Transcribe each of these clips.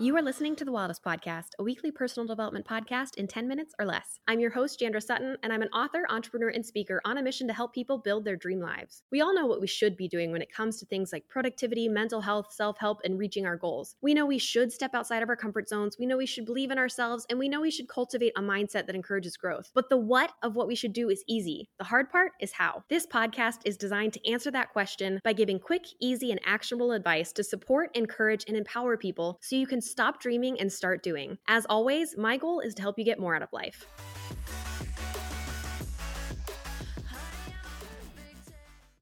You are listening to the Wildest Podcast, a weekly personal development podcast in 10 minutes or less. I'm your host, Jandra Sutton, and I'm an author, entrepreneur, and speaker on a mission to help people build their dream lives. We all know what we should be doing when it comes to things like productivity, mental health, self help, and reaching our goals. We know we should step outside of our comfort zones, we know we should believe in ourselves, and we know we should cultivate a mindset that encourages growth. But the what of what we should do is easy. The hard part is how. This podcast is designed to answer that question by giving quick, easy, and actionable advice to support, encourage, and empower people so you can stop dreaming and start doing. As always, my goal is to help you get more out of life.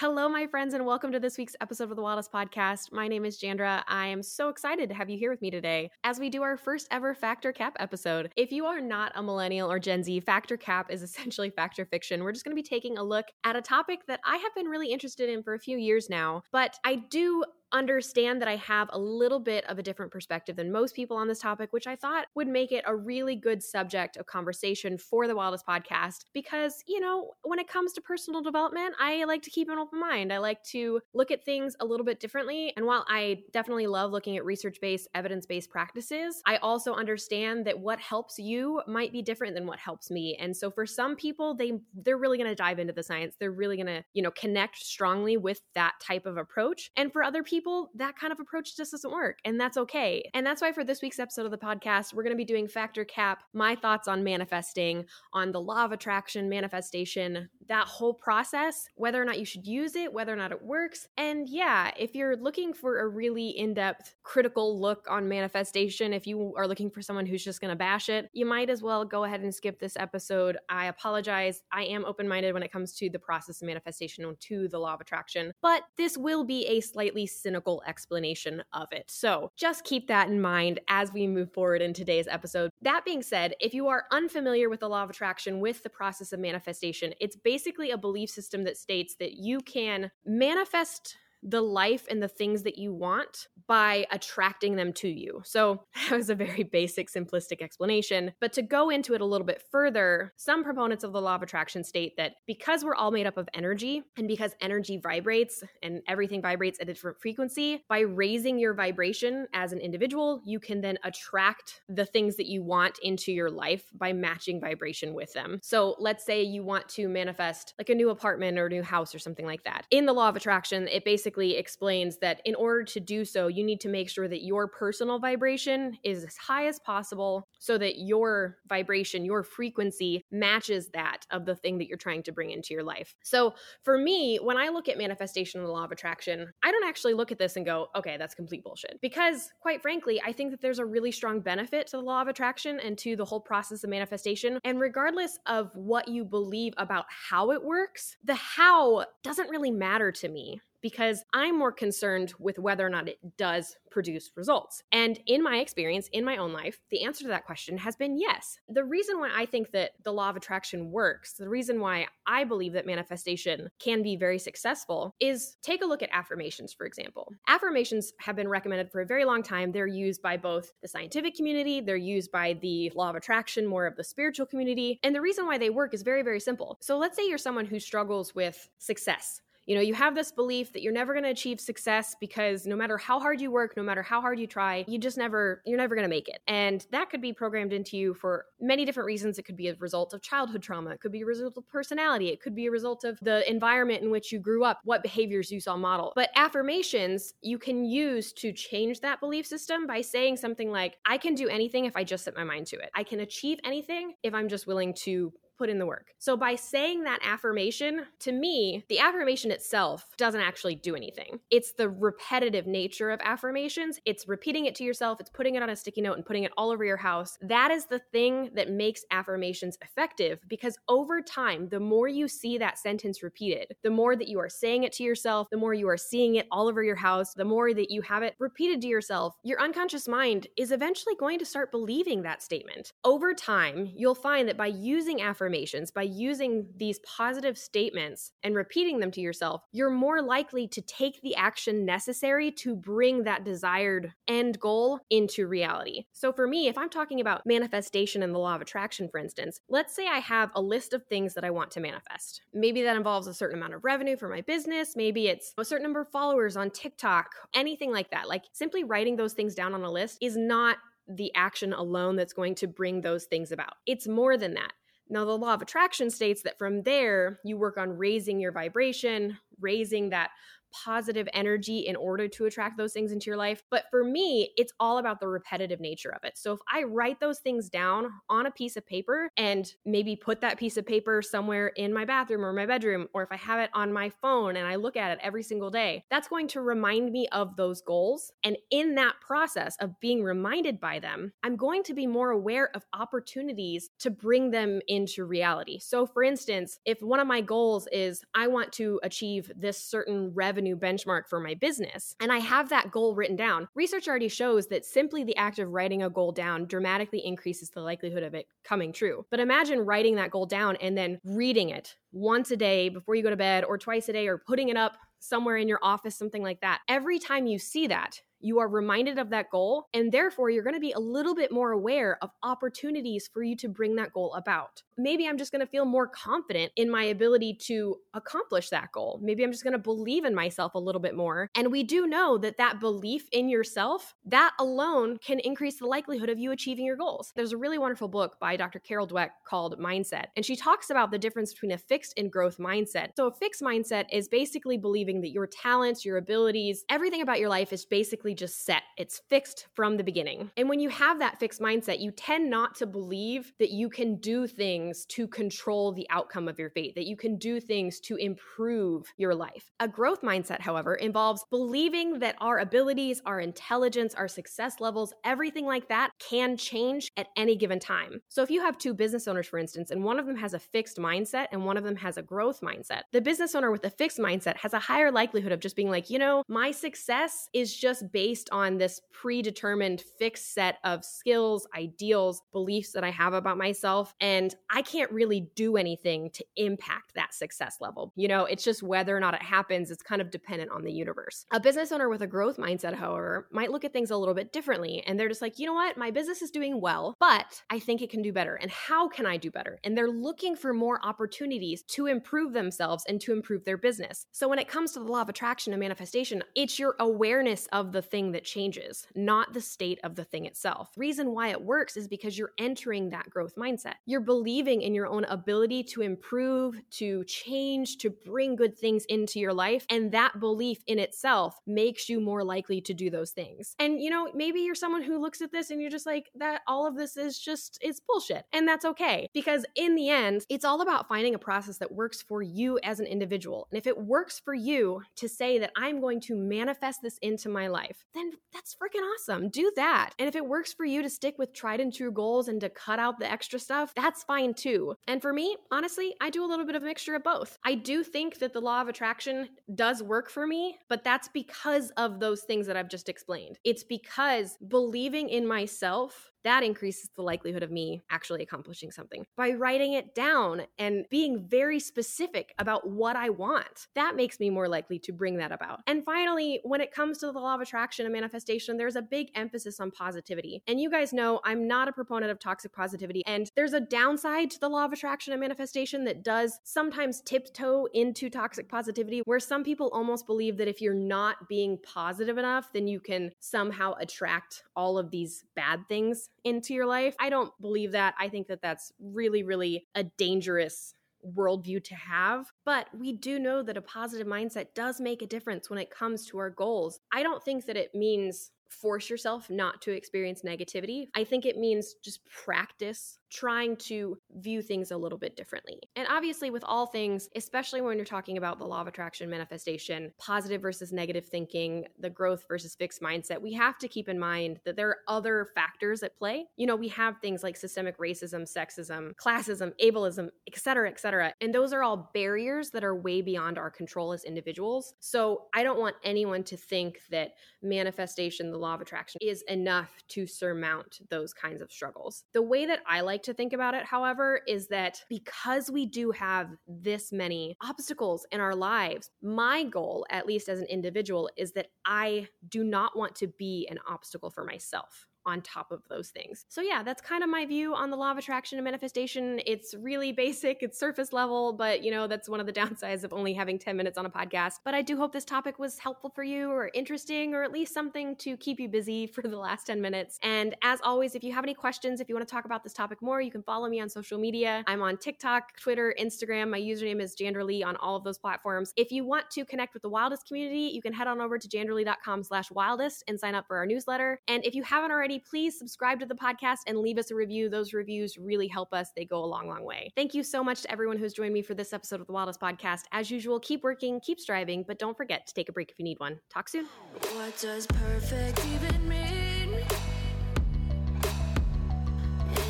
Hello, my friends, and welcome to this week's episode of the Wildest Podcast. My name is Jandra. I am so excited to have you here with me today as we do our first ever Fact or Cap episode. If you are not a millennial or Gen Z, Fact or Cap is essentially factor fiction. We're just going to be taking a look at a topic that I have been really interested in for a few years now, but I do understand that I have a little bit of a different perspective than most people on this topic, which I thought would make it a really good subject of conversation for the Wildest podcast. Because, you know, when it comes to personal development, I like to keep an open mind. I like to look at things a little bit differently. And while I definitely love looking at research based, evidence based practices, I also understand that what helps you might be different than what helps me. And so for some people, they they're really going to dive into the science. They're really going to, you know, connect strongly with that type of approach. And for other people, people, that kind of approach just doesn't work, and that's okay. And that's why for this week's episode of the podcast, we're going to be doing Fact or Cap, my thoughts on manifesting, on the law of attraction, manifestation, that whole process, whether or not you should use it, whether or not it works. And yeah, if you're looking for a really in depth, critical look on manifestation, if you are looking for someone who's just going to bash it, you might as well go ahead and skip this episode. I apologize. I am open minded when it comes to the process of manifestation and to the law of attraction, but this will be a slightly cynical explanation of it. So just keep that in mind as we move forward in today's episode. That being said, if you are unfamiliar with the law of attraction, with the process of manifestation, it's basically a belief system that states that you can manifest the life and the things that you want by attracting them to you. So that was a very basic, simplistic explanation. But to go into it a little bit further, some proponents of the law of attraction state that because we're all made up of energy and because energy vibrates and everything vibrates at a different frequency, by raising your vibration as an individual, you can then attract the things that you want into your life by matching vibration with them. So let's say you want to manifest like a new apartment or a new house or something like that. In the law of attraction, it basically basically explains that in order to do so, you need to make sure that your personal vibration is as high as possible so that your vibration, your frequency matches that of the thing that you're trying to bring into your life. So for me, when I look at manifestation and the law of attraction, I don't actually look at this and go, okay, that's complete bullshit. Because quite frankly, I think that there's a really strong benefit to the law of attraction and to the whole process of manifestation. And regardless of what you believe about how it works, the how doesn't really matter to me because I'm more concerned with whether or not it does produce results. And in my experience, in my own life, the answer to that question has been yes. The reason why I think that the law of attraction works, the reason why I believe that manifestation can be very successful is take a look at affirmations, for example. Affirmations have been recommended for a very long time. They're used by both the scientific community, they're used by the law of attraction, more of the spiritual community. And the reason why they work is very, very simple. So let's say you're someone who struggles with success you know, you have this belief that you're never going to achieve success because no matter how hard you work, no matter how hard you try, you just never, you're never going to make it. And that could be programmed into you for many different reasons. It could be a result of childhood trauma, it could be a result of personality, it could be a result of the environment in which you grew up, what behaviors you saw model But affirmations you can use to change that belief system by saying something like, I can do anything if I just set my mind to it. I can achieve anything if I'm just willing to put in the work. So by saying that affirmation, to me, the affirmation itself doesn't actually do anything. It's the repetitive nature of affirmations. It's repeating it to yourself, it's putting it on a sticky note and putting it all over your house. That is the thing that makes affirmations effective because over time, the more you see that sentence repeated, the more that you are saying it to yourself, the more you are seeing it all over your house, the more that you have it repeated to yourself, your unconscious mind is eventually going to start believing that statement. Over time, you'll find that by using affirmations, affirmations, by using these positive statements and repeating them to yourself, you're more likely to take the action necessary to bring that desired end goal into reality. So for me, if I'm talking about manifestation and the law of attraction, for instance, let's say I have a list of things that I want to manifest. Maybe that involves a certain amount of revenue for my business. Maybe it's a certain number of followers on TikTok, anything like that. Like simply writing those things down on a list is not the action alone that's going to bring those things about. It's more than that. Now, the law of attraction states that from there, you work on raising your vibration, raising that positive energy in order to attract those things into your life. But for me, it's all about the repetitive nature of it. So if I write those things down on a piece of paper and maybe put that piece of paper somewhere in my bathroom or my bedroom, or if I have it on my phone and I look at it every single day, that's going to remind me of those goals. And in that process of being reminded by them, I'm going to be more aware of opportunities to bring them into reality. So for instance, if one of my goals is I want to achieve this certain revenue revenue benchmark for my business, and I have that goal written down, research already shows that simply the act of writing a goal down dramatically increases the likelihood of it coming true. But imagine writing that goal down and then reading it once a day before you go to bed, or twice a day, or putting it up somewhere in your office, something like that. Every time you see that, you are reminded of that goal, and therefore you're going to be a little bit more aware of opportunities for you to bring that goal about. Maybe I'm just going to feel more confident in my ability to accomplish that goal. Maybe I'm just going to believe in myself a little bit more. And we do know that that belief in yourself, that alone can increase the likelihood of you achieving your goals. There's a really wonderful book by Dr. Carol Dweck called Mindset, and she talks about the difference between a fixed and growth mindset. So a fixed mindset is basically believing that your talents, your abilities, everything about your life is basically basically just set. It's fixed from the beginning. And when you have that fixed mindset, you tend not to believe that you can do things to control the outcome of your fate, that you can do things to improve your life. A growth mindset, however, involves believing that our abilities, our intelligence, our success levels, everything like that can change at any given time. So if you have two business owners, for instance, and one of them has a fixed mindset and one of them has a growth mindset, the business owner with the fixed mindset has a higher likelihood of just being like, you know, my success is just based based on this predetermined fixed set of skills, ideals, beliefs that I have about myself. And I can't really do anything to impact that success level. You know, it's just whether or not it happens, it's kind of dependent on the universe. A business owner with a growth mindset, however, might look at things a little bit differently. And they're just like, you know what? My business is doing well, but I think it can do better. And how can I do better? And they're looking for more opportunities to improve themselves and to improve their business. So when it comes to the law of attraction and manifestation, it's your awareness of the thing that changes, not the state of the thing itself. Reason why it works is because you're entering that growth mindset. You're believing in your own ability to improve, to change, to bring good things into your life. And that belief in itself makes you more likely to do those things. And, you know, maybe you're someone who looks at this and you're just like, that all of this is just, it's bullshit. And that's okay. Because in the end, it's all about finding a process that works for you as an individual. And if it works for you to say that I'm going to manifest this into my life, then that's freaking awesome. Do that. And if it works for you to stick with tried and true goals and to cut out the extra stuff, that's fine too. And for me, honestly, I do a little bit of a mixture of both. I do think that the law of attraction does work for me, but that's because of those things that I've just explained. It's because believing in myself that increases the likelihood of me actually accomplishing something. By writing it down and being very specific about what I want, that makes me more likely to bring that about. And finally, when it comes to the law of attraction and manifestation, there's a big emphasis on positivity. And you guys know I'm not a proponent of toxic positivity. And there's a downside to the law of attraction and manifestation that does sometimes tiptoe into toxic positivity, where some people almost believe that if you're not being positive enough, then you can somehow attract all of these bad things into your life. I don't believe that. I think that that's really, really a dangerous worldview to have. But we do know that a positive mindset does make a difference when it comes to our goals. I don't think that it means force yourself not to experience negativity. I think it means just practice trying to view things a little bit differently. And obviously, with all things, especially when you're talking about the law of attraction manifestation, positive versus negative thinking, the growth versus fixed mindset, we have to keep in mind that there are other factors at play. You know, we have things like systemic racism, sexism, classism, ableism, et cetera, et cetera. And those are all barriers that are way beyond our control as individuals. So I don't want anyone to think that manifestation, the law of attraction is enough to surmount those kinds of struggles. The way that I like to think about it, however, is that because we do have this many obstacles in our lives, my goal, at least as an individual, is that I do not want to be an obstacle for myself on top of those things. So, yeah, that's kind of my view on the law of attraction and manifestation. It's really basic, it's surface level, but you know, that's one of the downsides of only having 10 minutes on a podcast. But I do hope this topic was helpful for you or interesting or at least something to keep you busy for the last 10 minutes. And as always, if you have any questions, if you want to talk about this topic more, you can follow me on social media. I'm on TikTok, Twitter, Instagram. My username is Jandra Lee on all of those platforms. If you want to connect with the wildest community, you can head on over to jandralee.com slash wildest and sign up for our newsletter. And if you haven't already, please subscribe to the podcast and leave us a review. Those reviews really help us. They go a long, long way. Thank you so much to everyone who's joined me for this episode of the Wildest Podcast. As usual, keep working, keep striving, but don't forget to take a break if you need one. Talk soon. What does perfect even mean?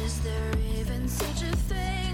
Is there even such a thing?